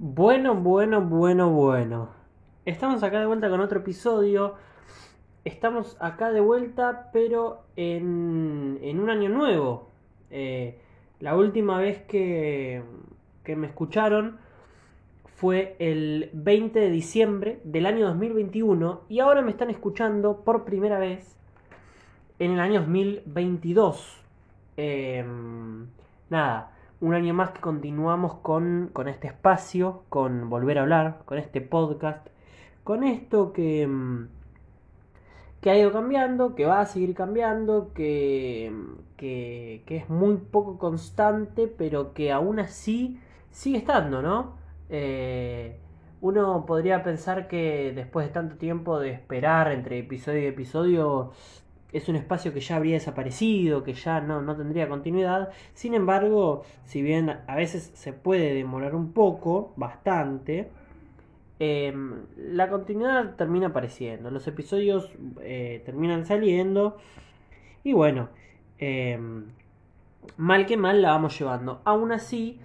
Bueno, bueno, bueno, bueno. Estamos acá de vuelta con otro episodio. Estamos acá de vuelta, pero en, en un año nuevo. Eh, la última vez que, que me escucharon fue el 20 de diciembre del año 2021 y ahora me están escuchando por primera vez en el año 2022. Em, nada, un año más que continuamos con, con este espacio, con volver a hablar, con este podcast, con esto que, em, que ha ido cambiando, que va a seguir cambiando, que, que, que es muy poco constante, pero que aún así sigue estando, ¿no? Eh, uno podría pensar que después de tanto tiempo de esperar entre episodio y episodio, es un espacio que ya habría desaparecido, que ya no, no tendría continuidad. Sin embargo, si bien a veces se puede demorar un poco, bastante, em, la continuidad termina apareciendo. Los episodios eh, terminan saliendo. Y bueno, em, mal que mal la vamos llevando. Aún así,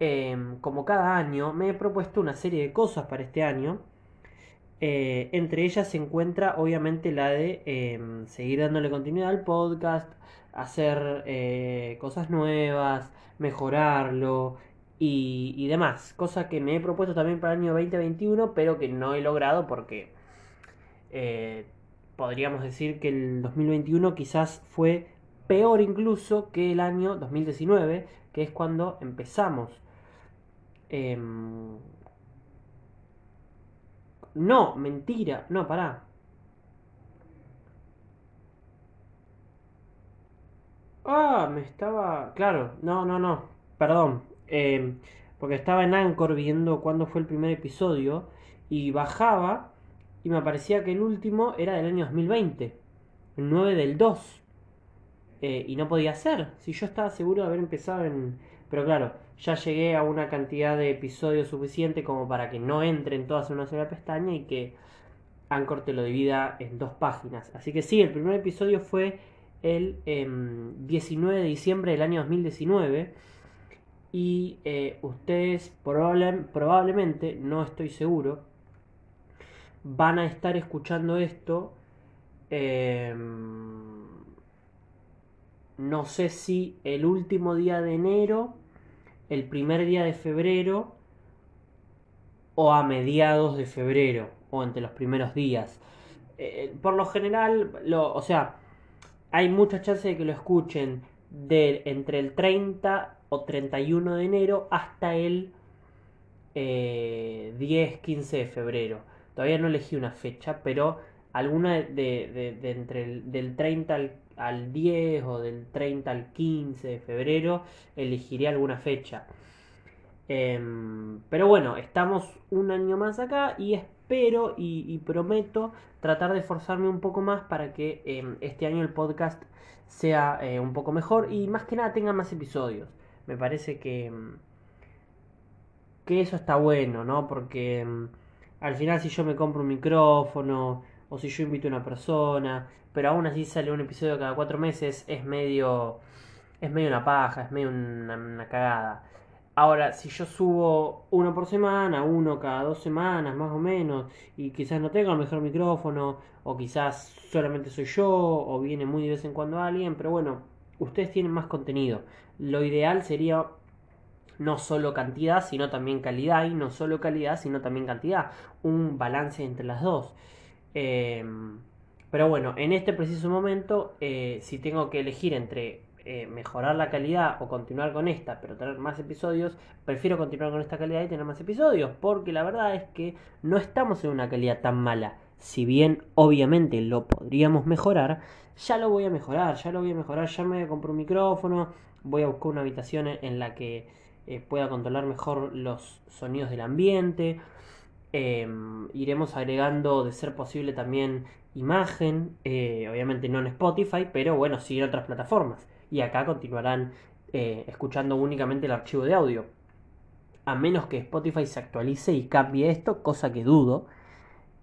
em, como cada año, me he propuesto una serie de cosas para este año eh, entre ellas se encuentra obviamente la de em, seguir dándole continuidad al podcast, hacer eh, cosas nuevas, mejorarlo y, demás. Cosa que me he propuesto también para el año 2021, pero que no he logrado porque eh, podríamos decir que el 2021 quizás fue peor incluso que el año 2019, que es cuando empezamos. No, mentira. No, pará. Ah, me estaba... Claro, no, no, no. Perdón. Eh, porque estaba en Anchor viendo cuándo fue el primer episodio y bajaba y me parecía que el último era del año 2020. El 9 del 2. Eh, y no podía ser. Si yo estaba seguro de haber empezado en... Pero claro, ya llegué a una cantidad de episodios suficiente como para que no entren todas en una sola pestaña y que Anchor te lo divida en dos páginas. Así que sí, el primer episodio fue el 19 em, de diciembre del año 2019 y eh, ustedes probablemente, no estoy seguro, van a estar escuchando esto. Em, no sé si el último día de enero el primer día de febrero o a mediados de febrero o entre los primeros días. Eh, por lo general, lo, o sea, hay mucha chance de que lo escuchen de entre el 30 o 31 de enero hasta el 10, eh, 15 de febrero. Todavía no elegí una fecha, pero alguna de, entre el del 30 al al 10 o del 30 al 15 de febrero elegiré alguna fecha. Em, pero bueno, estamos un año más acá y espero y, prometo tratar de esforzarme un poco más para que em, este año el podcast sea eh, un poco mejor y más que nada tenga más episodios. Me parece que, em, que eso está bueno, ¿no? Porque al final si yo me compro un micrófono, o si yo invito a una persona, pero aún así sale un episodio cada cuatro meses, es medio, es medio una paja, es medio una, cagada. Ahora, si yo subo uno por semana, uno cada dos semanas más o menos, y quizás no tengo el mejor micrófono, o quizás solamente soy yo, o viene muy de vez en cuando alguien, pero bueno, ustedes tienen más contenido. Lo ideal sería no solo cantidad, sino también calidad, y no solo calidad, sino también cantidad. Un balance entre las dos. Em, pero bueno, en este preciso momento, eh, si tengo que elegir entre eh, mejorar la calidad o continuar con esta, pero tener más episodios, prefiero continuar con esta calidad y tener más episodios, porque la verdad es que no estamos en una calidad tan mala. Si bien obviamente lo podríamos mejorar, ya lo voy a mejorar, ya lo voy a mejorar, ya me voy a comprar un micrófono, voy a buscar una habitación en la que eh, pueda controlar mejor los sonidos del ambiente, Em, iremos agregando, de ser posible, también imagen, eh, obviamente no en Spotify, pero bueno, sí en otras plataformas. Y acá continuarán eh, escuchando únicamente el archivo de audio. A menos que Spotify se actualice y cambie esto, cosa que dudo.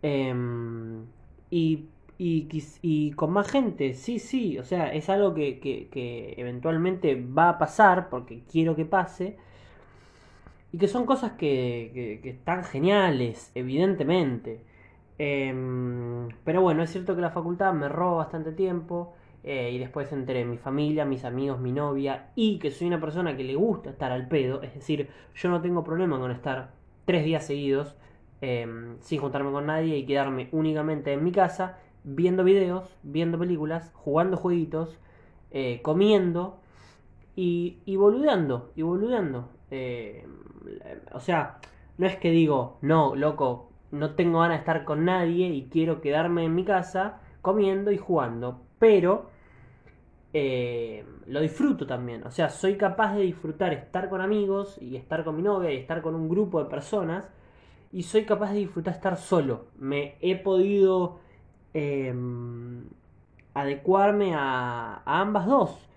Em, y, y, con más gente, sí, sí, o sea, es algo que eventualmente va a pasar porque quiero que pase y que son cosas que, que, están geniales, evidentemente. Em, pero bueno, es cierto que la facultad me roba bastante tiempo. Eh, y después entre mi familia, mis amigos, mi novia y que soy una persona que le gusta estar al pedo, es decir, yo no tengo problema con estar tres días seguidos em, sin juntarme con nadie y quedarme únicamente en mi casa viendo videos, viendo películas, jugando jueguitos, eh, comiendo y, y y boludeando. Eh, o sea, no es que digo, no, loco, no tengo ganas de estar con nadie y quiero quedarme en mi casa comiendo y jugando, pero eh, lo disfruto también. O sea, soy capaz de disfrutar estar con amigos y estar con mi novia y estar con un grupo de personas y soy capaz de disfrutar estar solo. Me he podido Em, adecuarme a, ambas dos.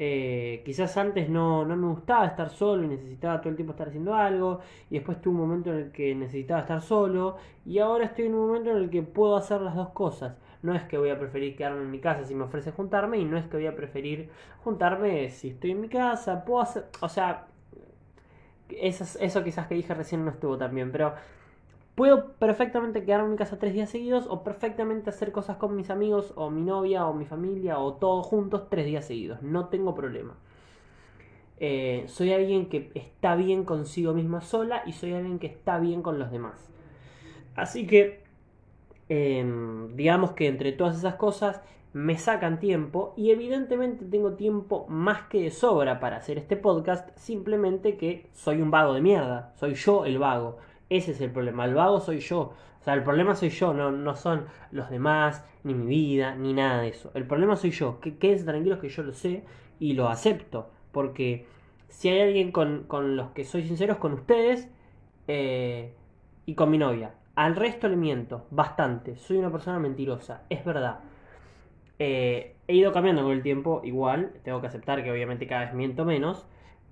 Eh, quizás antes no, no, me gustaba estar solo y necesitaba todo el tiempo estar haciendo algo. Y después tuve un momento en el que necesitaba estar solo. Y ahora estoy en un momento en el que puedo hacer las dos cosas. No es que voy a preferir quedarme en mi casa si me ofrece juntarme. Y no es que voy a preferir juntarme si estoy en mi casa. Puedo hacer. O sea. Eso, eso quizás que dije recién no estuvo tan bien. Pero Puedo perfectamente quedarme en mi casa tres días seguidos o perfectamente hacer cosas con mis amigos o mi novia o mi familia o todos juntos tres días seguidos. No tengo problema. Eh, soy alguien que está bien consigo misma sola y soy alguien que está bien con los demás. Así que, em, digamos que entre todas esas cosas me sacan tiempo y evidentemente tengo tiempo más que de sobra para hacer este podcast, simplemente que soy un vago de mierda, soy yo el vago. Ese es el problema. El vago soy yo. O sea, el problema soy yo, no, no son los demás, ni mi vida, ni nada de eso. El problema soy yo. Que queden tranquilos que yo lo sé y lo acepto. Porque si hay alguien con, los que soy sinceros con ustedes eh, y con mi novia. Al resto le miento, bastante. Soy una persona mentirosa, es verdad. Eh, he ido cambiando con el tiempo, igual. Tengo que aceptar que obviamente cada vez miento menos.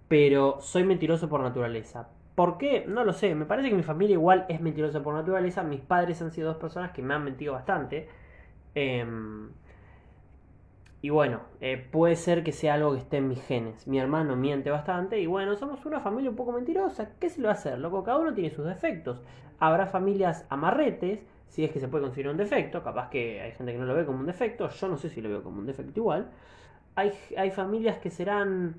Pero soy mentiroso por naturaleza. ¿Por qué? No lo sé. Me parece que mi familia igual es mentirosa por naturaleza. Mis padres han sido dos personas que me han mentido bastante. Em, y bueno, eh, puede ser que sea algo que esté en mis genes. Mi hermano miente bastante y bueno, somos una familia un poco mentirosa. ¿Qué se lo va a hacer? Loco, cada uno tiene sus defectos. Habrá familias amarretes, si es que se puede considerar un defecto. Capaz que hay gente que no lo ve como un defecto. Yo no sé si lo veo como un defecto igual. Hay, hay familias que serán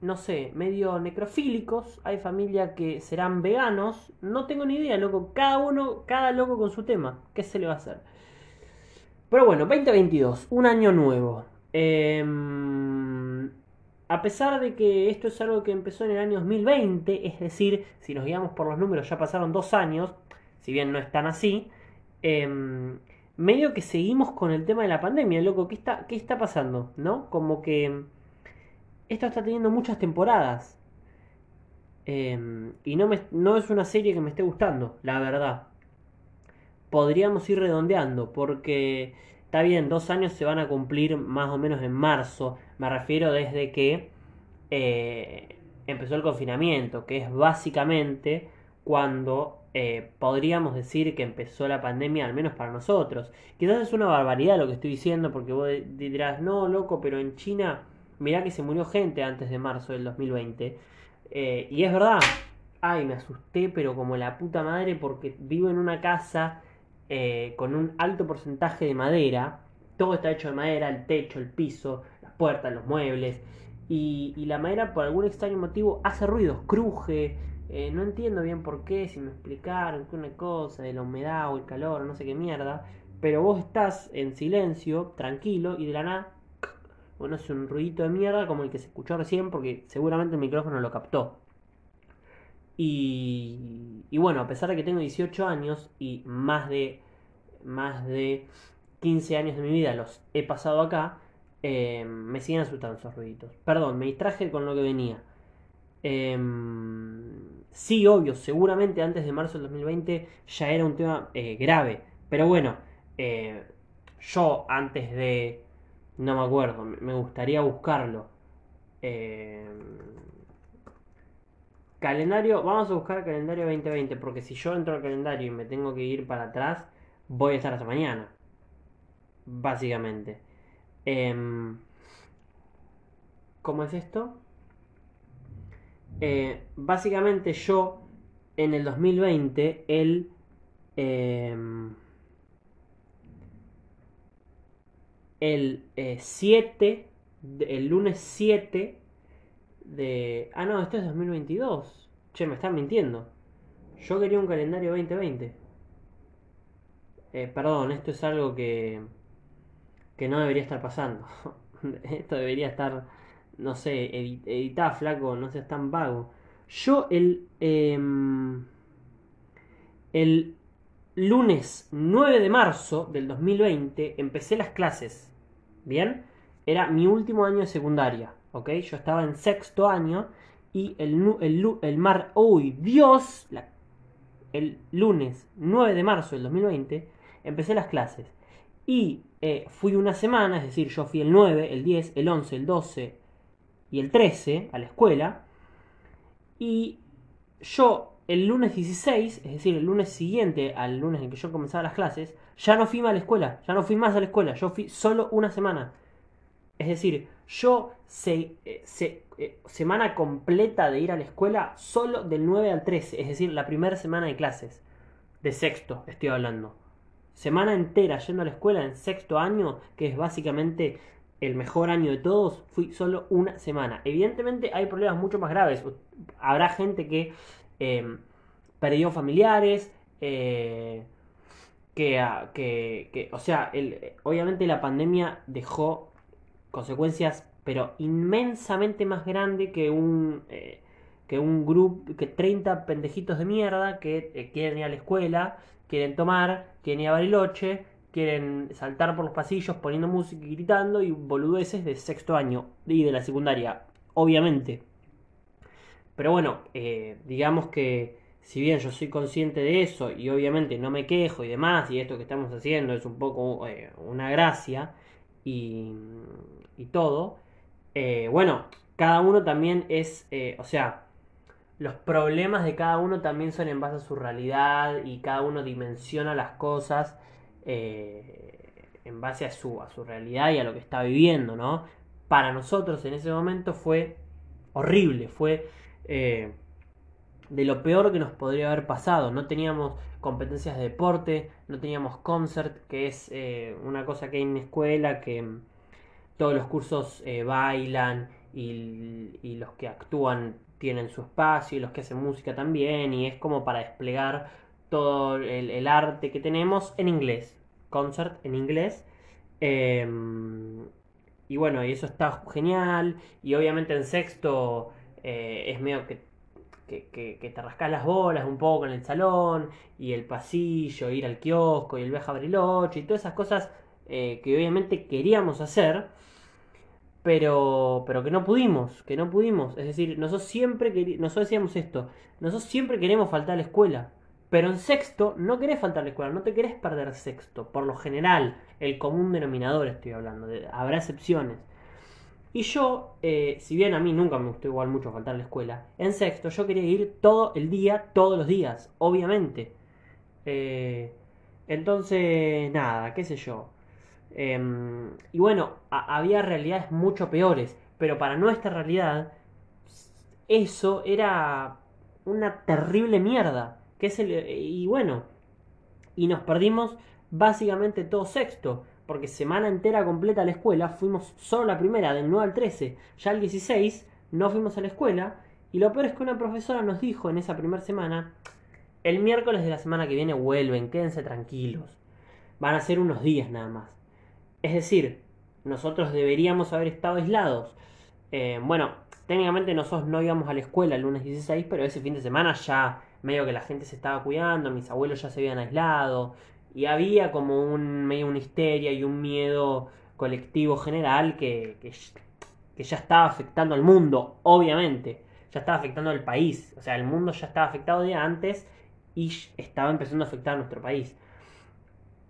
no sé, medio necrofílicos, hay familias que serán veganos, no tengo ni idea, loco, cada uno, cada loco con su tema, ¿qué se le va a hacer? Pero bueno, 2022, un año nuevo. Em, a pesar de que esto es algo que empezó en el año 2020, es decir, si nos guiamos por los números, ya pasaron dos años, si bien no están así, em, medio que seguimos con el tema de la pandemia, loco, ¿qué está, qué está pasando? ¿No? Como que esto está teniendo muchas temporadas. Em, y no, es una serie que me esté gustando, la verdad. Podríamos ir redondeando, porque está bien, dos años se van a cumplir más o menos en marzo. Me refiero desde que eh, empezó el confinamiento, que es básicamente cuando eh, podríamos decir que empezó la pandemia, al menos para nosotros. Quizás es una barbaridad lo que estoy diciendo, porque vos dirás, no, loco, pero en China mirá que se murió gente antes de marzo del 2020. Eh, y es verdad, ay, me asusté, pero como la puta madre, porque vivo en una casa eh, con un alto porcentaje de madera. Todo está hecho de madera, el techo, el piso, las puertas, los muebles. Y, la madera, por algún extraño motivo, hace ruidos, cruje. Eh, no entiendo bien por qué, si me explicaron que una cosa de la humedad o el calor, no sé qué mierda. Pero vos estás en silencio, tranquilo, y de la nada bueno, es un ruidito de mierda como el que se escuchó recién porque seguramente el micrófono lo captó. Y, y bueno, a pesar de que tengo 18 años y más de, más de 15 años de mi vida los he pasado acá, eh, me siguen asustando esos ruiditos. Perdón, me distraje con lo que venía. Em, sí, obvio, seguramente antes de marzo del 2020 ya era un tema eh, grave. Pero bueno, eh, yo antes de no me acuerdo, me gustaría buscarlo. Eh, calendario, vamos a buscar calendario 2020, porque si yo entro al calendario y me tengo que ir para atrás, voy a estar hasta mañana. Básicamente. Em, ¿Cómo es esto? eh, básicamente yo en el 2020, el... Em, el 7, eh, el lunes 7 de... Ah, no, esto es 2022. Che, me están mintiendo. Yo quería un calendario 2020. Eh, perdón, esto es algo que, que no debería estar pasando. esto debería estar, no sé, editá, flaco, no seas tan vago. Yo el, em, el lunes 9 de marzo del 2020 empecé las clases. ¿Bien? Era mi último año de secundaria. ¿Ok? Yo estaba en sexto año y el, el, el mar... ¡Uy, Dios! el lunes 9 de marzo del 2020 empecé las clases. Y eh, fui una semana, es decir, yo fui el 9, el 10, el 11, el 12 y el 13 a la escuela. Y yo el lunes 16, es decir, el lunes siguiente al lunes en que yo comenzaba las clases, ya no fui más a la escuela, ya no fui más a la escuela, yo fui solo una semana. Es decir, yo se, eh, eh, semana completa de ir a la escuela solo del 9 al 13, es decir, la primera semana de clases. De sexto estoy hablando. Semana entera yendo a la escuela en sexto año, que es básicamente el mejor año de todos, fui solo una semana. Evidentemente hay problemas mucho más graves. Habrá gente que em, perdió familiares, eh, que, que, o sea, obviamente la pandemia dejó consecuencias, pero inmensamente más grandes que un, eh, que un grupo, que 30 pendejitos de mierda que eh, quieren ir a la escuela, quieren tomar, quieren ir a Bariloche, quieren saltar por los pasillos poniendo música y gritando y boludeces de sexto año y de la secundaria, obviamente. Pero bueno, eh, digamos que si bien yo soy consciente de eso y obviamente no me quejo y demás, y esto que estamos haciendo es un poco eh, una gracia y, y todo, eh, bueno, cada uno también es, o sea, los problemas de cada uno también son en base a su realidad y cada uno dimensiona las cosas en base a su, a su realidad y a lo que está viviendo, ¿no? Para nosotros en ese momento fue horrible, fue eh, de lo peor que nos podría haber pasado. No teníamos competencias de deporte, no teníamos concert, que es eh, una cosa que hay en la escuela, que mm, todos los cursos eh, bailan y, los que actúan tienen su espacio y los que hacen música también y es como para desplegar todo el, arte que tenemos en inglés, concert en inglés. Em, y bueno, y eso está genial. Y obviamente en sexto eh, es medio que, que, te rascas las bolas un poco en el salón, y el pasillo, ir al kiosco, y el viaje a Bariloche, y todas esas cosas eh, que obviamente queríamos hacer, pero, pero que no pudimos, que no pudimos. Es decir, nosotros siempre, nosotros decíamos esto, nosotros siempre queremos faltar a la escuela. Pero en sexto no querés faltar a la escuela, no te querés perder sexto. Por lo general, el común denominador estoy hablando, habrá excepciones. Y yo, eh, si bien a mí nunca me gustó igual mucho faltar a la escuela, en sexto yo quería ir todo el día, todos los días, obviamente. Eh, entonces, nada, qué sé yo. Em, y bueno, había realidades mucho peores, pero para nuestra realidad, eso era una terrible mierda. Que es y bueno, y nos perdimos básicamente todo sexto porque semana entera completa a la escuela, fuimos solo la primera, del 9 al 13, ya el 16 no fuimos a la escuela, y lo peor es que una profesora nos dijo en esa primera semana, el miércoles de la semana que viene vuelven, quédense tranquilos, van a ser unos días nada más. Es decir, nosotros deberíamos haber estado aislados. Eh, bueno, técnicamente nosotros no íbamos a la escuela el lunes 16, pero ese fin de semana ya medio que la gente se estaba cuidando, mis abuelos ya se habían aislado, y había como un medio una histeria y un miedo colectivo general que, que, ya estaba afectando al mundo, obviamente, ya estaba afectando al país, o sea, el mundo ya estaba afectado de antes y estaba empezando a afectar a nuestro país.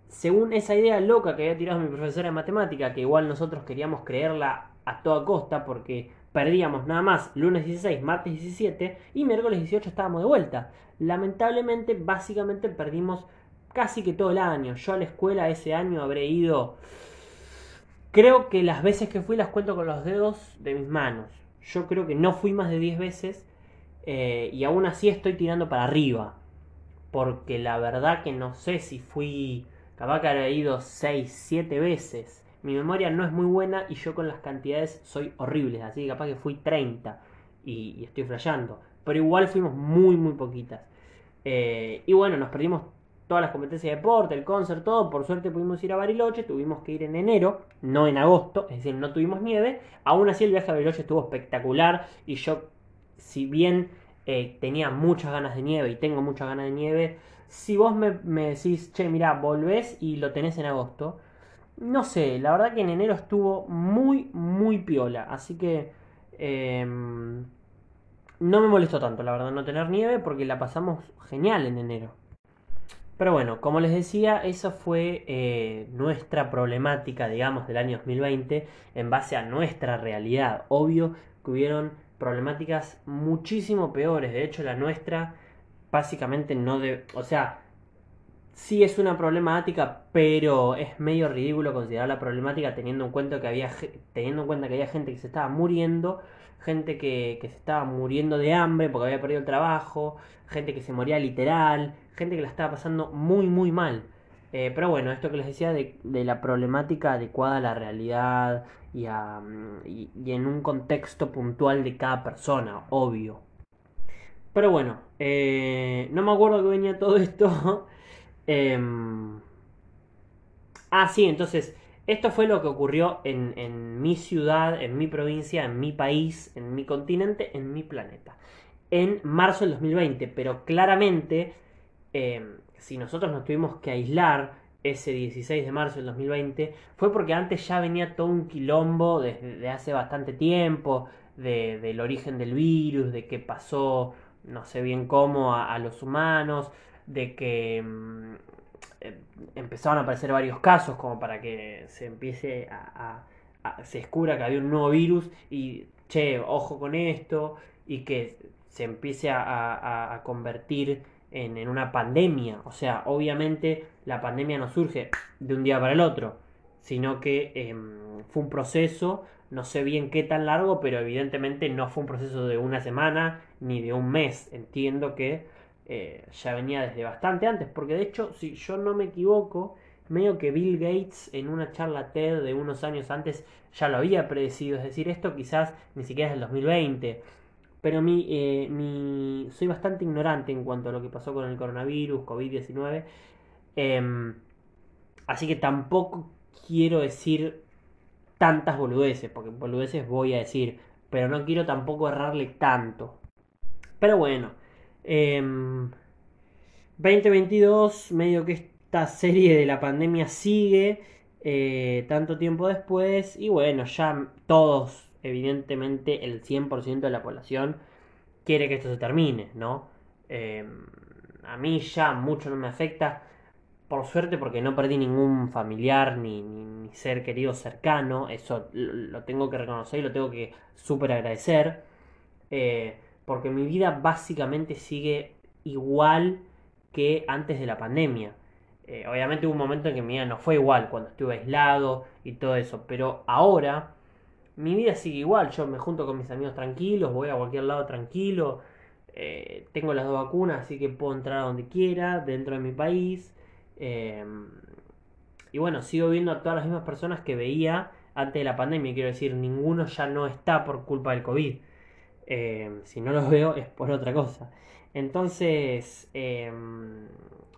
Según esa idea loca que había tirado mi profesora de matemática, que igual nosotros queríamos creerla a toda costa porque perdíamos nada más lunes 16, martes 17 y miércoles 18 estábamos de vuelta. Lamentablemente, básicamente perdimos casi que todo el año. Yo a la escuela ese año habré ido, creo que las veces que fui las cuento con los dedos de mis manos. Yo creo que no fui más de 10 veces eh, y aún así estoy tirando para arriba. Porque la verdad que no sé si fui, capaz que habré ido 6, 7 veces. Mi memoria no es muy buena y yo con las cantidades soy horrible, así que capaz que fui 30 y, y estoy flasheando. Pero igual fuimos muy, muy poquitas. Eh, y bueno, nos perdimos todas las competencias de deporte, el concert, todo. Por suerte pudimos ir a Bariloche, tuvimos que ir en enero, no en agosto, es decir, no tuvimos nieve. Aún así el viaje a Bariloche estuvo espectacular y yo, si bien eh, tenía muchas ganas de nieve y tengo muchas ganas de nieve, si vos me, decís, che, mira, volvés y lo tenés en agosto, no sé, la verdad que en enero estuvo muy, muy piola. Así que... Em, no me molestó tanto, la verdad, no tener nieve porque la pasamos genial en enero. Pero bueno, como les decía, esa fue eh, nuestra problemática, digamos, del año 2020 en base a nuestra realidad. Obvio que hubieron problemáticas muchísimo peores. De hecho, la nuestra básicamente no debe... O sea, sí es una problemática, pero es medio ridículo considerar la problemática teniendo en cuenta que había, teniendo en cuenta que había gente que se estaba muriendo gente que, se estaba muriendo de hambre porque había perdido el trabajo, gente que se moría literal, gente que la estaba pasando muy, muy mal. Eh, pero bueno, esto que les decía de, la problemática adecuada a la realidad y, en un contexto puntual de cada persona, obvio. Pero bueno, eh, no me acuerdo que venía todo esto. Em, ah, sí, entonces esto fue lo que ocurrió en, mi ciudad, en mi provincia, en mi país, en mi continente, en mi planeta. En marzo del 2020, pero claramente, em, si nosotros nos tuvimos que aislar ese 16 de marzo del 2020, fue porque antes ya venía todo un quilombo desde hace bastante tiempo, del origen del virus, de qué pasó, no sé bien cómo, a, a los humanos, de que eh, empezaron a aparecer varios casos como para que se empiece a, se descubra que había un nuevo virus y che, ojo con esto y que se empiece a, convertir en, una pandemia. O sea, obviamente la pandemia no surge de un día para el otro, sino que em, fue un proceso, no sé bien qué tan largo, pero evidentemente no fue un proceso de una semana ni de un mes. Entiendo que eh, ya venía desde bastante antes, porque de hecho, si yo no me equivoco, medio que Bill Gates en una charla TED de unos años antes ya lo había predecido, es decir, esto quizás ni siquiera es el 2020, pero mi, eh, mi, soy bastante ignorante en cuanto a lo que pasó con el coronavirus, COVID-19, em, así que tampoco quiero decir tantas boludeces, porque boludeces voy a decir, pero no quiero tampoco errarle tanto. Pero bueno, 2022, em, medio que esta serie de la pandemia sigue eh, tanto tiempo después y bueno, ya todos, evidentemente el 100% de la población quiere que esto se termine, ¿no? Em, a mí ya mucho no me afecta, por suerte porque no perdí ningún familiar ni, ser querido cercano, eso lo, tengo que reconocer y lo tengo que súper agradecer. Eh, porque mi vida básicamente sigue igual que antes de la pandemia. Eh, obviamente hubo un momento en que mi vida no fue igual, cuando estuve aislado y todo eso, pero ahora mi vida sigue igual. Yo me junto con mis amigos tranquilos, voy a cualquier lado tranquilo, eh, tengo las dos vacunas, así que puedo entrar a donde quiera, dentro de mi país. Eh, y bueno, sigo viendo a todas las mismas personas que veía antes de la pandemia, quiero decir, ninguno ya no está por culpa del COVID. Eh, si no los veo es por otra cosa. Entonces, em,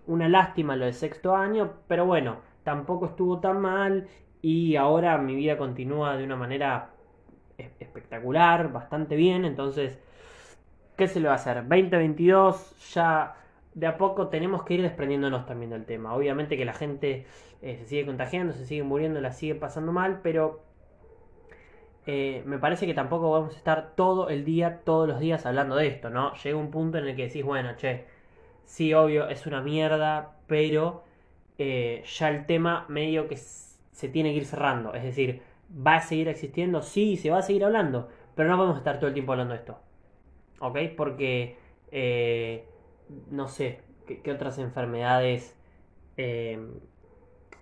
una lástima lo del sexto año, pero bueno, tampoco estuvo tan mal y ahora mi vida continúa de una manera espectacular, bastante bien, entonces, ¿qué se le va a hacer? 2022 ya de a poco tenemos que ir desprendiéndonos también del tema. Obviamente que la gente eh, se sigue contagiando, se sigue muriendo, la sigue pasando mal, pero eh, me parece que tampoco vamos a estar todo el día, todos los días hablando de esto, ¿no? Llega un punto en el que decís, bueno, che, sí, obvio, es una mierda, pero eh, ya el tema medio que se tiene que ir cerrando. Es decir, ¿va a seguir existiendo? Sí, se va a seguir hablando, pero no vamos a estar todo el tiempo hablando de esto. ¿Ok? Porque, eh, no sé, ¿qué, otras enfermedades?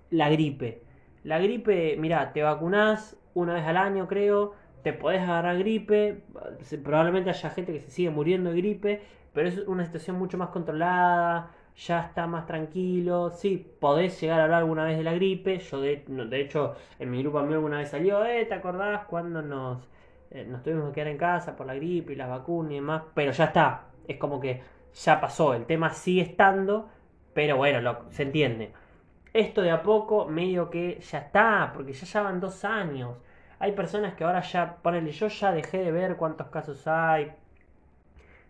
la gripe. La gripe, mira, te vacunás, una vez al año, creo. te podés agarrar gripe, probablemente haya gente que se sigue muriendo de gripe, pero es una situación mucho más controlada, ya está más tranquilo, sí, podés llegar a hablar alguna vez de la gripe, yo de, de hecho en mi grupo a mí alguna vez salió, eh, ¿te acordás cuando nos, eh, nos tuvimos que quedar en casa por la gripe y las vacunas y demás? Pero ya está, es como que ya pasó, el tema sigue estando, pero bueno, lo, se entiende. Esto de a poco medio que ya está, porque ya ya van dos años. Hay personas que ahora ya, ponele, yo ya dejé de ver cuántos casos hay,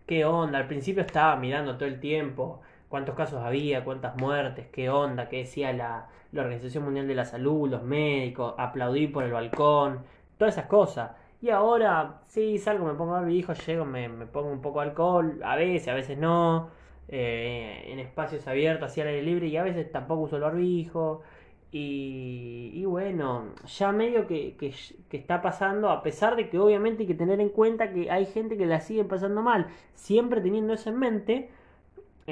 qué onda, al principio estaba mirando todo el tiempo cuántos casos había, cuántas muertes, qué onda, qué decía la, Organización Mundial de la Salud, los médicos, aplaudí por el balcón, todas esas cosas. Y ahora, sí, salgo, me pongo barbijo, llego, me, me pongo un poco de alcohol, a veces, a veces no, eh, en espacios abiertos, así al aire libre, y a veces tampoco uso el barbijo. Y, y bueno, ya medio que, que, que, está pasando, a pesar de que obviamente hay que tener en cuenta que hay gente que la sigue pasando mal, siempre teniendo eso en mente,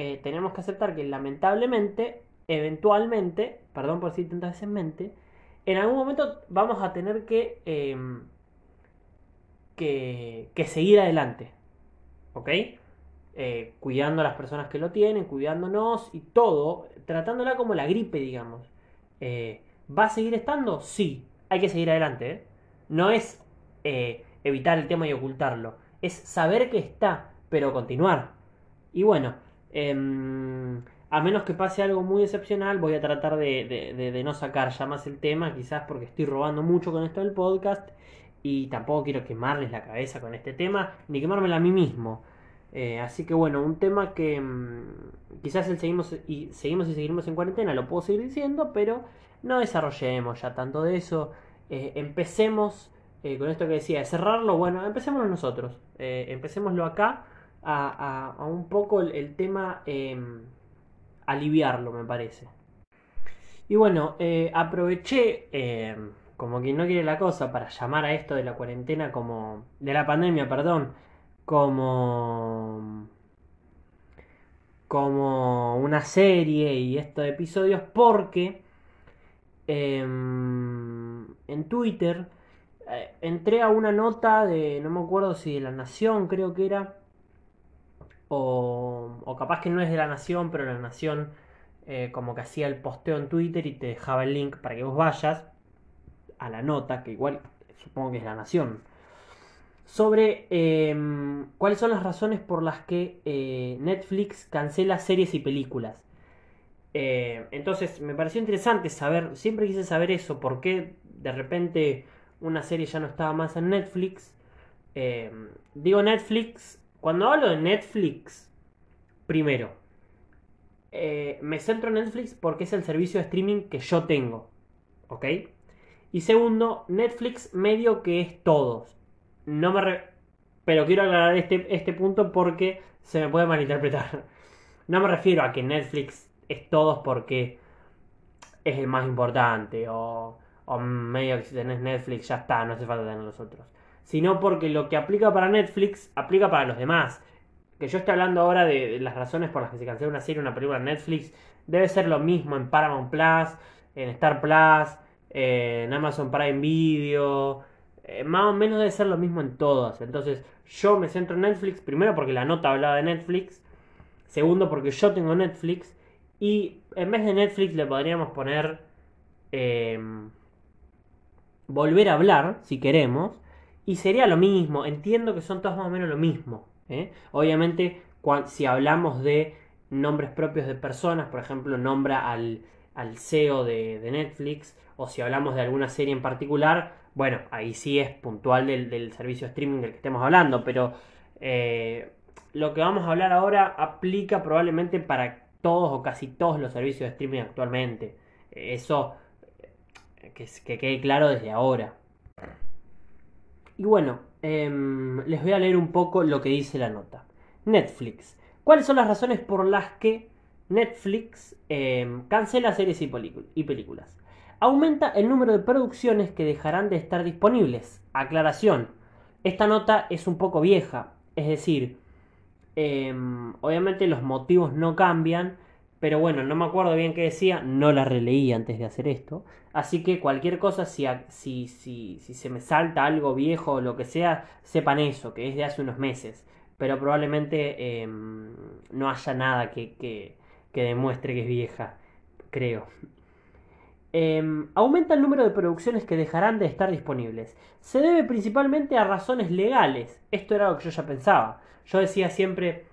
eh, tenemos que aceptar que lamentablemente, eventualmente, perdón por decir tantas veces mente, en algún momento vamos a tener que, em, que, que, seguir adelante. ¿Ok? Eh, cuidando a las personas que lo tienen, cuidándonos y todo, tratándola como la gripe, digamos. Eh, ¿Va a seguir estando? Sí, hay que seguir adelante. No es evitar el tema y ocultarlo, es saber que está, pero continuar. Y bueno, Em, a menos que pase algo muy excepcional, voy a tratar de, no sacar ya más el tema, quizás porque estoy robando mucho con esto del podcast y tampoco quiero quemarles la cabeza con este tema, ni quemármela a mí mismo. Eh, así que bueno, un tema que em, quizás el seguimos y seguimos y seguimos en cuarentena, lo puedo seguir diciendo, pero no desarrollemos ya tanto de eso. Eh, empecemos eh, con esto que decía, de cerrarlo, bueno, empecémoslo nosotros, empecémoslo acá a, un poco el, tema em, aliviarlo, me parece. Y bueno, eh, aproveché, em, como quien no quiere la cosa, para llamar a esto de la cuarentena como... de la pandemia, perdón, como... como una serie y estos episodios porque em, en Twitter eh, entré a una nota de, no me acuerdo si de La Nación creo que era, o, capaz que no es de la Nación, pero la Nación eh, como que hacía el posteo en Twitter y te dejaba el link para que vos vayas a la nota, que igual supongo que es la Nación, sobre em, cuáles son las razones por las que eh, Netflix cancela series y películas. Eh, entonces me pareció interesante saber, siempre quise saber eso, por qué de repente una serie ya no estaba más en Netflix. digo Netflix cuando hablo de Netflix, primero, eh, me centro en Netflix porque es el servicio de streaming que yo tengo. ¿Ok? Y segundo, Netflix medio que es todos. No me Pero quiero aclarar este, este punto porque se me puede malinterpretar. No me refiero a que Netflix es todos porque es el más importante o, o medio que si tenés Netflix ya está, no hace falta tener los otros sino porque lo que aplica para Netflix aplica para los demás. Que yo estoy hablando ahora de, las razones por las que se cancela una serie, una película en Netflix, debe ser lo mismo en Paramount Plus, en Star Plus, en Amazon Prime Video, eh, más o menos debe ser lo mismo en todas. Entonces yo me centro en Netflix, primero porque la nota hablaba de Netflix, segundo porque yo tengo Netflix, y en vez de Netflix le podríamos poner... Em, volver a hablar, si queremos, y sería lo mismo, entiendo que son todos más o menos lo mismo. ¿eh? Obviamente, si hablamos de nombres propios de personas, por ejemplo, nombra al, al CEO de, Netflix, o si hablamos de alguna serie en particular, bueno, ahí sí es puntual del, servicio de streaming del que estemos hablando, pero eh, lo que vamos a hablar ahora aplica probablemente para todos o casi todos los servicios de streaming actualmente. Eso eh, que quede claro desde ahora. Y bueno, em, les voy a leer un poco lo que dice la nota. Netflix. ¿Cuáles son las razones por las que Netflix em, cancela series y, películas? Aumenta el número de producciones que dejarán de estar disponibles. Aclaración. Esta nota es un poco vieja. Es decir, em, obviamente los motivos no cambian, pero bueno, no me acuerdo bien qué decía, no la releí antes de hacer esto. Así que cualquier cosa, si, si, si, si se me salta algo viejo o lo que sea, sepan eso, que es de hace unos meses. Pero probablemente em, no haya nada que, que, que demuestre que es vieja, creo. Em, aumenta el número de producciones que dejarán de estar disponibles. Se debe principalmente a razones legales. Esto era lo que yo ya pensaba. Yo decía siempre,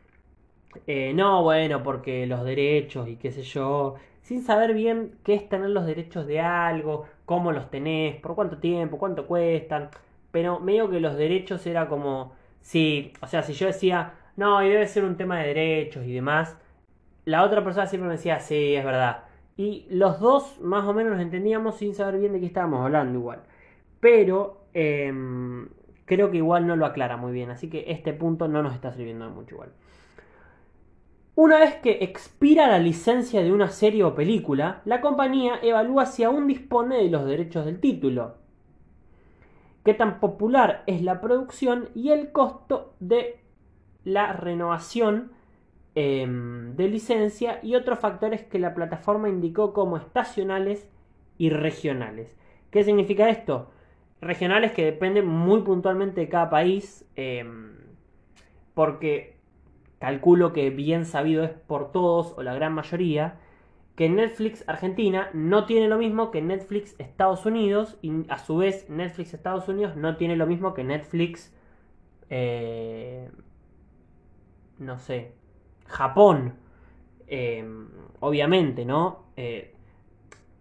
eh, no, bueno, porque los derechos y qué sé yo, sin saber bien qué es tener los derechos de algo, cómo los tenés, por cuánto tiempo, cuánto cuestan. Pero medio que los derechos era como, sí, o sea, si yo decía, no, y debe ser un tema de derechos y demás, la otra persona siempre me decía, sí, es verdad y los dos más o menos nos entendíamos sin saber bien de qué estábamos hablando igual. Pero em, creo que igual no lo aclara muy bien, así que este punto no nos está sirviendo de mucho igual. Una vez que expira la licencia de una serie o película, la compañía evalúa si aún dispone de los derechos del título, qué tan popular es la producción y el costo de la renovación Em, de licencia y otros factores que la plataforma indicó como estacionales y regionales. ¿Qué significa esto? Regionales que dependen muy puntualmente de cada país, em, porque calculo que bien sabido es por todos o la gran mayoría, que Netflix Argentina no tiene lo mismo que Netflix Estados Unidos y a su vez Netflix Estados Unidos no tiene lo mismo que Netflix, eh, no sé, Japón, eh, obviamente, ¿no? Eh,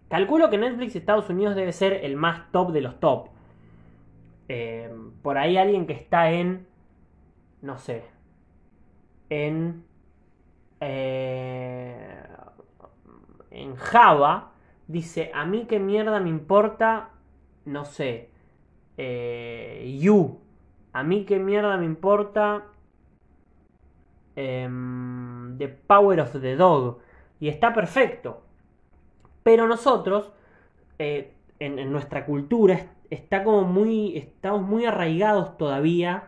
calculo que Netflix Estados Unidos debe ser el más top de los top. Por ahí alguien que está en, no sé, en, en Java, dice, a mí qué mierda me importa, no sé, You. A mí qué mierda me importa Em, the Power of the Dog. Y está perfecto. Pero nosotros, eh, en, nuestra cultura, está como muy. Estamos muy arraigados todavía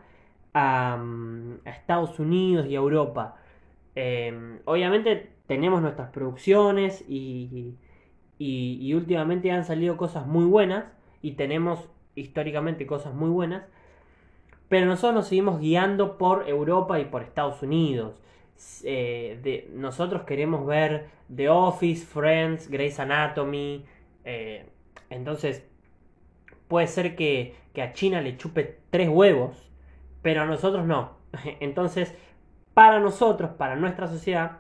a, Estados Unidos y a Europa. Em, obviamente tenemos nuestras producciones y, últimamente han salido cosas muy buenas y tenemos históricamente cosas muy buenas pero nosotros nos seguimos guiando por Europa y por Estados Unidos. Eh, nosotros queremos ver The Office, Friends, Grey's Anatomy. Eh, entonces, puede ser que a China le chupe tres huevos, pero a nosotros no. Entonces, para nosotros, para nuestra sociedad,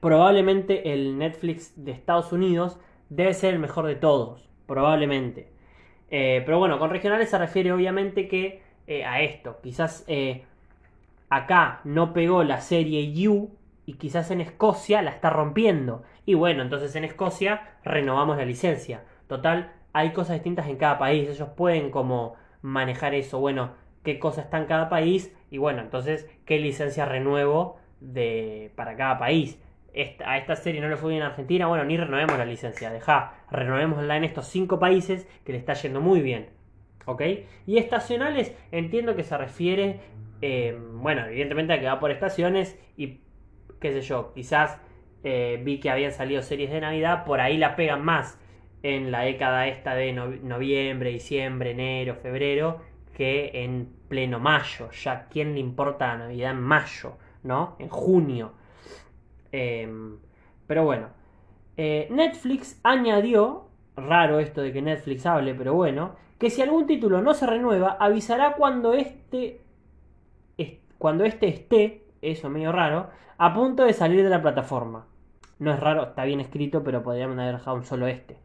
probablemente el Netflix de Estados Unidos debe ser el mejor de todos, probablemente. Eh, pero bueno, con regionales se refiere obviamente que eh, a esto. Quizás eh, acá no pegó la serie You y quizás en Escocia la está rompiendo. Y bueno, entonces en Escocia renovamos la licencia. Total, hay cosas distintas en cada país. Ellos pueden como manejar eso. Bueno, qué cosa está en cada país. Y bueno, entonces, qué licencia renuevo de, para cada país. a esta serie no le fue bien en Argentina. Bueno, ni renovemos la licencia. Deja, renovémosla en estos cinco países que le está yendo muy bien. ¿Ok? Y estacionales entiendo que se refiere, eh, bueno, evidentemente a que va por estaciones y qué sé yo, quizás eh, vi que habían salido series de Navidad, por ahí la pegan más en la década esta de noviembre, diciembre, enero, febrero, que en pleno mayo. Ya, ¿quién le importa la Navidad en mayo? ¿No? En junio. Em, pero bueno, eh, Netflix añadió, raro esto de que Netflix hable, pero bueno, que si algún título no se renueva, avisará cuando este, cuando este esté, eso medio raro, a punto de salir de la plataforma. No es raro, está bien escrito, pero podríamos haber dejado un solo este.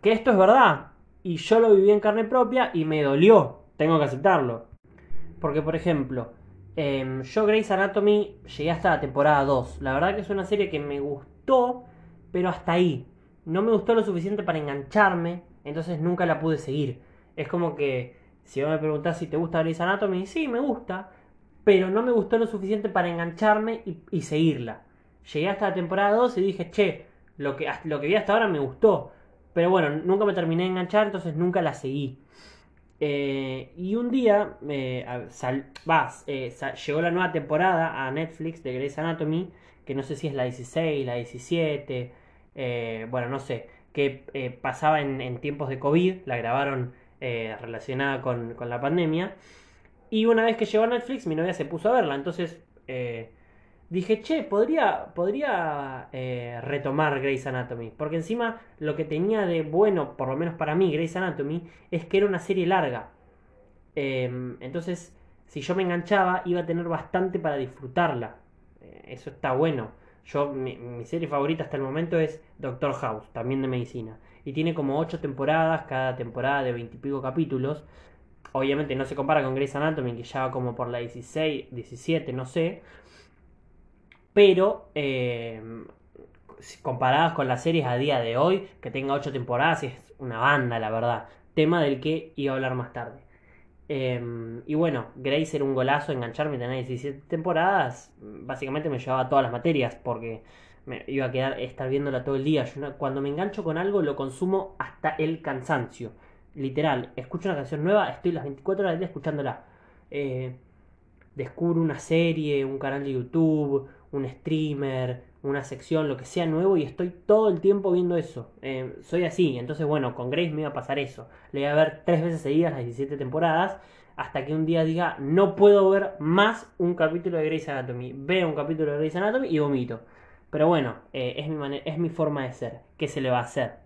Que esto es verdad, y yo lo viví en carne propia y me dolió, tengo que aceptarlo. Porque, por ejemplo, em, yo Grey's Anatomy llegué hasta la temporada 2. La verdad que es una serie que me gustó, pero hasta ahí. No me gustó lo suficiente para engancharme entonces nunca la pude seguir. Es como que si vos me preguntás si te gusta Grey's Anatomy, sí, me gusta, pero no me gustó lo suficiente para engancharme y, seguirla. Llegué hasta la temporada 2 y dije, che, lo que, lo que vi hasta ahora me gustó. Pero bueno, nunca me terminé de enganchar, entonces nunca la seguí. Eh, y un día eh, vas, eh, llegó la nueva temporada a Netflix de Grey's Anatomy, que no sé si es la 16, la 17, bueno, no sé, que pasaba en, tiempos de COVID, la grabaron relacionada con, con, la pandemia. Y una vez que llegó a Netflix, mi novia se puso a verla, entonces dije, che, podría, podría eh, retomar Grey's Anatomy. Porque encima lo que tenía de bueno, por lo menos para mí, Grey's Anatomy, es que era una serie larga. Em, entonces, si yo me enganchaba, iba a tener bastante para disfrutarla. Eh, eso está bueno. Yo, mi, serie favorita hasta el momento es Doctor House, también de medicina. Y tiene como 8 temporadas, cada temporada de 20 y pico capítulos. Obviamente no se compara con Grey's Anatomy, que ya va como por la 16, 17, no sé pero eh, comparadas con las series a día de hoy, que tenga 8 temporadas, es una banda, la verdad. Tema del que iba a hablar más tarde. Em, y bueno, Grace era un golazo engancharme, tener 17 temporadas. Básicamente me llevaba todas las materias porque me iba a quedar estar viéndola todo el día. cuando me engancho con algo lo consumo hasta el cansancio. Literal, escucho una canción nueva, estoy las 24 horas del día escuchándola. Eh, descubro una serie, un canal de YouTube, un streamer, una sección, lo que sea nuevo y estoy todo el tiempo viendo eso. Eh, soy así, entonces bueno, con Grace me iba a pasar eso. Le iba a ver tres veces seguidas las 17 temporadas hasta que un día diga, no puedo ver más un capítulo de Grey's Anatomy. Veo un capítulo de Grey's Anatomy y vomito. Pero bueno, eh, es, mi es mi forma de ser. ¿Qué se le va a hacer?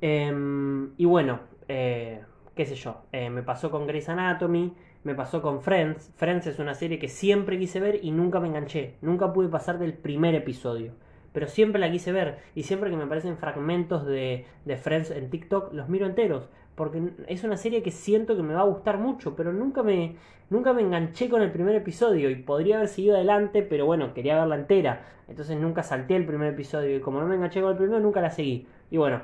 Em, y bueno, eh, qué sé yo, me pasó con Grey's Anatomy me pasó con Friends. Friends es una serie que siempre quise ver y nunca me enganché. Nunca pude pasar del primer episodio. Pero siempre la quise ver. Y siempre que me aparecen fragmentos de, Friends en TikTok, los miro enteros. Porque es una serie que siento que me va a gustar mucho. Pero nunca me, nunca me enganché con el primer episodio. Y podría haber seguido adelante, pero bueno, quería verla entera. Entonces nunca salté el primer episodio. Y como no me enganché con el primero, nunca la seguí. Y bueno,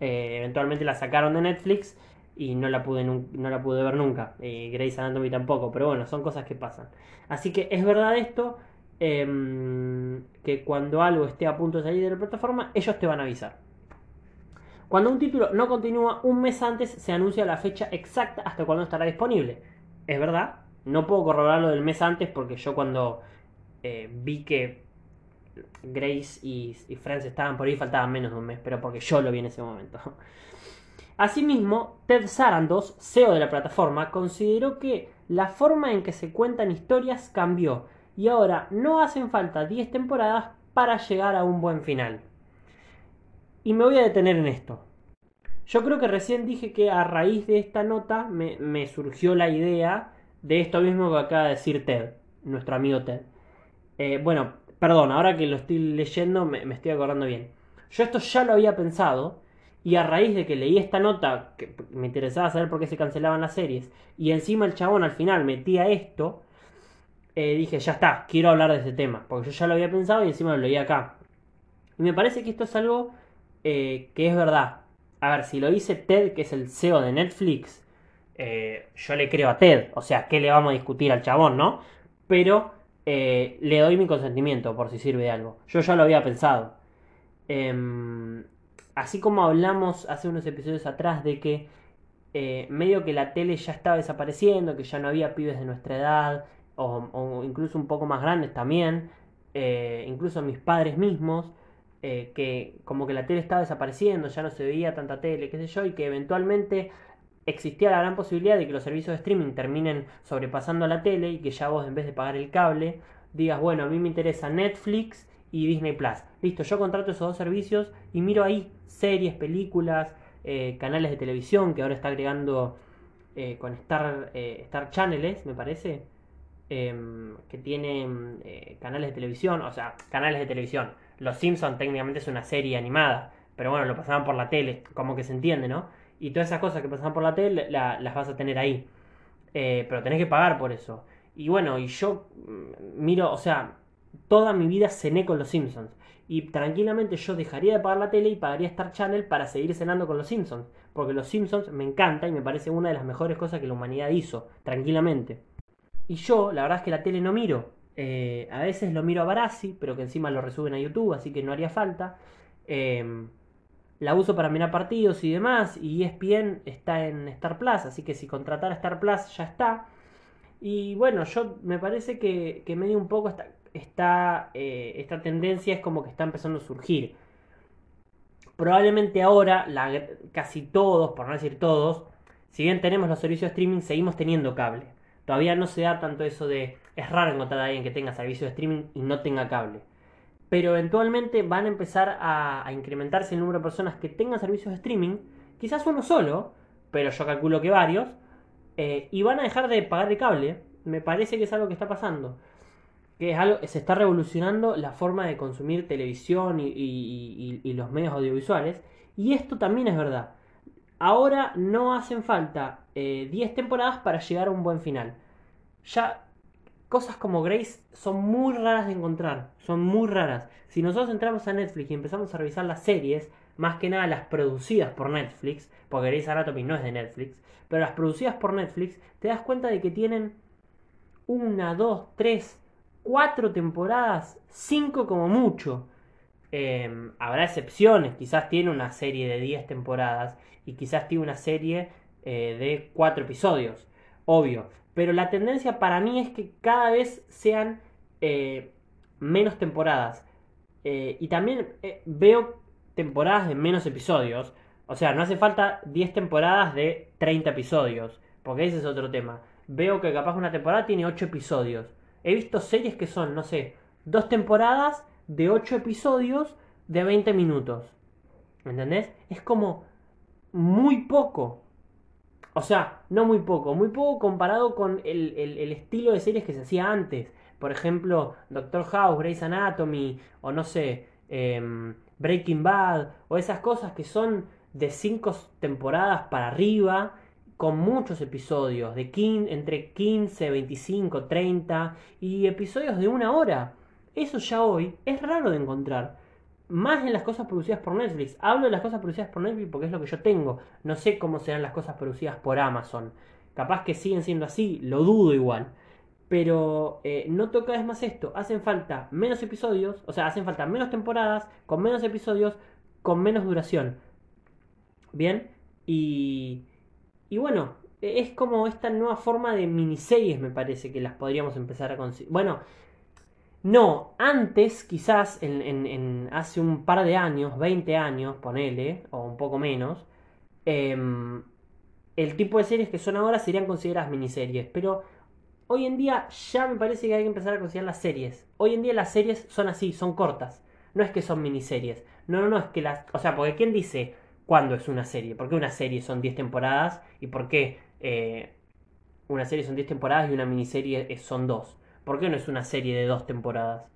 eh, eventualmente la sacaron de Netflix y no la pude, no la pude ver nunca. Eh, Grey's Anatomy tampoco, pero bueno, son cosas que pasan. Así que es verdad esto, em, que cuando algo esté a punto de salir de la plataforma, ellos te van a avisar. Cuando un título no continúa un mes antes, se anuncia la fecha exacta hasta cuando estará disponible. Es verdad, no puedo corroborarlo del mes antes porque yo cuando eh, vi que Grace y, y Friends estaban por ahí faltaba menos de un mes, pero porque yo lo vi en ese momento. Asimismo, Ted Sarandos, CEO de la plataforma, consideró que la forma en que se cuentan historias cambió y ahora no hacen falta 10 temporadas para llegar a un buen final. Y me voy a detener en esto. Yo creo que recién dije que a raíz de esta nota me, surgió la idea de esto mismo que acaba de decir Ted, nuestro amigo Ted. Eh, bueno, perdón, ahora que lo estoy leyendo me, me estoy acordando bien. Yo esto ya lo había pensado, y a raíz de que leí esta nota, que me interesaba saber por qué se cancelaban las series, y encima el chabón al final metía esto, eh, dije, ya está, quiero hablar de ese tema, porque yo ya lo había pensado y encima lo leí acá. Y me parece que esto es algo eh, que es verdad. A ver, si lo dice Ted, que es el CEO de Netflix, eh, yo le creo a Ted, o sea, ¿qué le vamos a discutir al chabón, no? Pero le doy mi consentimiento por si sirve de algo. Yo ya lo había pensado. Em, así como hablamos hace unos episodios atrás de que eh, medio que la tele ya estaba desapareciendo, que ya no había pibes de nuestra edad, o, incluso un poco más grandes también, eh, incluso mis padres mismos, eh, que como que la tele estaba desapareciendo, ya no se veía tanta tele, qué sé yo, y que eventualmente existía la gran posibilidad de que los servicios de streaming terminen sobrepasando a la tele y que ya vos en vez de pagar el cable, digas, bueno, a mí me interesa Netflix y Disney Plus. Listo, yo contrato esos dos servicios y miro ahí series, películas, eh, canales de televisión que ahora está agregando eh, con Star, eh, Star Channels, me parece, em, que tienen canales de televisión, o sea, canales de televisión. Los Simpsons técnicamente es una serie animada, pero bueno, lo pasaban por la tele, como que se entiende, ¿no? Y todas esas cosas que pasaban por la tele las vas a tener ahí. pero tenés que pagar por eso. Y bueno, y yo mm, miro, o sea, toda mi vida cené con los Simpsons. Y tranquilamente yo dejaría de pagar la tele y pagaría Star Channel para seguir cenando con los Simpsons. Porque los Simpsons me encanta y me parece una de las mejores cosas que la humanidad hizo, tranquilamente. Y yo, la verdad es que la tele no miro. Eh, a veces lo miro a Barassi, pero que encima lo resuben a YouTube, así que no haría falta. Em, la uso para mirar partidos y demás, y ESPN está en Star Plus, así que si contratar a Star Plus ya está. Y bueno, yo me parece que, que medio un poco esta, eh, esta tendencia es como que está empezando a surgir. Probablemente ahora, casi todos, por no decir todos, si bien tenemos los servicios de streaming, seguimos teniendo cable. Todavía no se da tanto eso de... Es raro encontrar a alguien que tenga servicio de streaming y no tenga cable pero eventualmente van a empezar a, incrementarse el número de personas que tengan servicios de streaming, quizás uno solo, pero yo calculo que varios, eh, y van a dejar de pagar el cable. Me parece que es algo que está pasando. Que es algo, se está revolucionando la forma de consumir televisión y, los medios audiovisuales. Y esto también es verdad. Ahora no hacen falta 10 eh, temporadas para llegar a un buen final. Ya cosas como Grace son muy raras de encontrar, son muy raras. Si nosotros entramos a Netflix y empezamos a revisar las series, más que nada las producidas por Netflix, porque Grey's Anatomy no es de Netflix, pero las producidas por Netflix, te das cuenta de que tienen una, dos, tres, cuatro temporadas, cinco como mucho. Em, habrá excepciones, quizás tiene una serie de 10 temporadas y quizás tiene una serie eh, de cuatro episodios, obvio. Pero la tendencia para mí es que cada vez sean eh, menos temporadas. Eh, y también veo temporadas de menos episodios. O sea, no hace falta 10 temporadas de 30 episodios. Porque ese es otro tema. Veo que capaz una temporada tiene 8 episodios. He visto series que son, no sé, dos temporadas de 8 episodios de 20 minutos. ¿Me entendés? Es como muy poco. O sea, no muy poco, muy poco comparado con el, estilo de series que se hacía antes. Por ejemplo, Doctor House, Grey's Anatomy, o no sé, em, Breaking Bad, o esas cosas que son de cinco temporadas para arriba, con muchos episodios, de entre 15, 25, 30, y episodios de una hora. Eso ya hoy es raro de encontrar más en las cosas producidas por Netflix. Hablo de las cosas producidas por Netflix porque es lo que yo tengo. No sé cómo serán las cosas producidas por Amazon. Capaz que siguen siendo así, lo dudo igual. Pero eh, no toca vez más esto. Hacen falta menos episodios, o sea, hacen falta menos temporadas, con menos episodios, con menos duración. Bien, y, y bueno, e, es como esta nueva forma de miniseries, me parece que las podríamos empezar a conseguir. Bueno, no, antes, quizás en, hace un par de años, 20 años, ponele, o un poco menos, em, el tipo de series que son ahora serían consideradas miniseries. Pero hoy en día ya me parece que hay que empezar a considerar las series. Hoy en día las series son así, son cortas. No es que son miniseries. No, no, no, es que las... O sea, porque ¿quién dice cuándo es una serie? ¿Por qué una serie son 10 temporadas? ¿Y por qué eh, una serie son 10 temporadas y una miniserie son 2? ¿Por qué no es una serie de dos temporadas?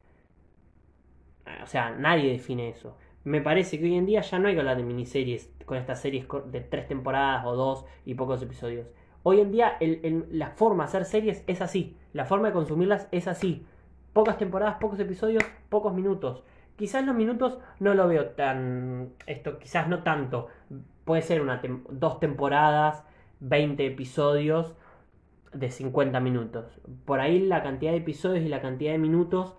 O sea, nadie define eso. Me parece que hoy en día ya no hay que hablar de miniseries con estas series de tres temporadas o dos y pocos episodios. Hoy en día la forma de hacer series es así. La forma de consumirlas es así. Pocas temporadas, pocos episodios, pocos minutos. Quizás los minutos no lo veo tan... Esto quizás no tanto. Puede ser una dos temporadas, 20 episodios de 50 minutos. Por ahí la cantidad de episodios y la cantidad de minutos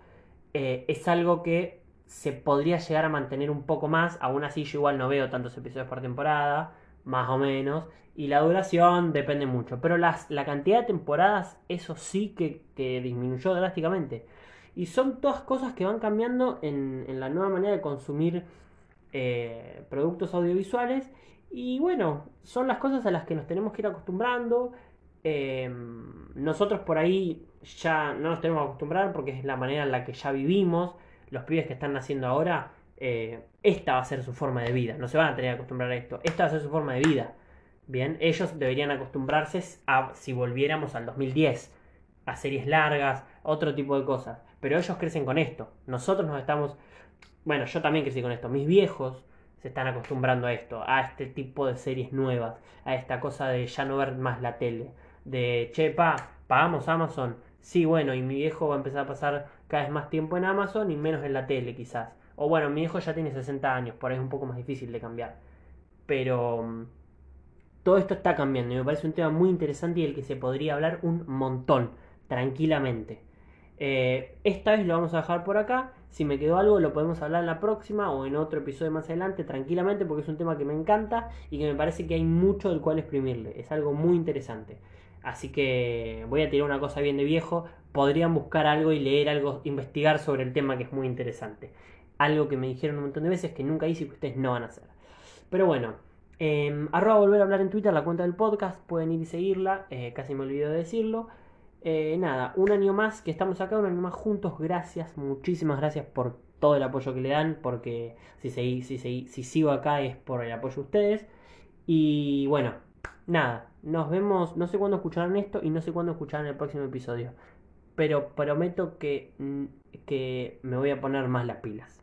eh, es algo que se podría llegar a mantener un poco más. Aún así yo igual no veo tantos episodios por temporada, más o menos. Y la duración depende mucho. Pero las, la cantidad de temporadas, eso sí que, disminuyó drásticamente. Y son todas cosas que van cambiando en, la nueva manera de consumir eh, productos audiovisuales. Y bueno, son las cosas a las que nos tenemos que ir acostumbrando. Em, nosotros por ahí ya no nos tenemos que acostumbrar porque es la manera en la que ya vivimos. Los pibes que están naciendo ahora, eh, esta va a ser su forma de vida. No se van a tener que acostumbrar a esto. Esta va a ser su forma de vida. Bien, ellos deberían acostumbrarse a, si volviéramos al 2010, a series largas, otro tipo de cosas. Pero ellos crecen con esto. Nosotros nos estamos. Bueno, yo también crecí con esto. Mis viejos se están acostumbrando a esto, a este tipo de series nuevas, a esta cosa de ya no ver más la tele de, che, pa, pagamos Amazon. Sí, bueno, y mi viejo va a empezar a pasar cada vez más tiempo en Amazon y menos en la tele quizás. O bueno, mi viejo ya tiene 60 años, por ahí es un poco más difícil de cambiar. Pero mm, todo esto está cambiando y me parece un tema muy interesante y del que se podría hablar un montón, tranquilamente. Eh, esta vez lo vamos a dejar por acá. Si me quedó algo, lo podemos hablar en la próxima o en otro episodio más adelante, tranquilamente, porque es un tema que me encanta y que me parece que hay mucho del cual exprimirle. Es algo muy interesante. Así que voy a tirar una cosa bien de viejo. Podrían buscar algo y leer algo, investigar sobre el tema que es muy interesante. Algo que me dijeron un montón de veces que nunca hice y que ustedes no van a hacer. Pero bueno, eh, arroba volver a hablar en Twitter, la cuenta del podcast. Pueden ir y seguirla. Eh, casi me olvidé de decirlo. Eh, nada, un año más que estamos acá, un año más juntos. Gracias, muchísimas gracias por todo el apoyo que le dan. Porque si, si, si, si sigo acá es por el apoyo de ustedes. Y bueno, nada, nos vemos, no sé cuándo escucharán esto y no sé cuándo escucharán el próximo episodio. Pero prometo que, mm, que me voy a poner más las pilas.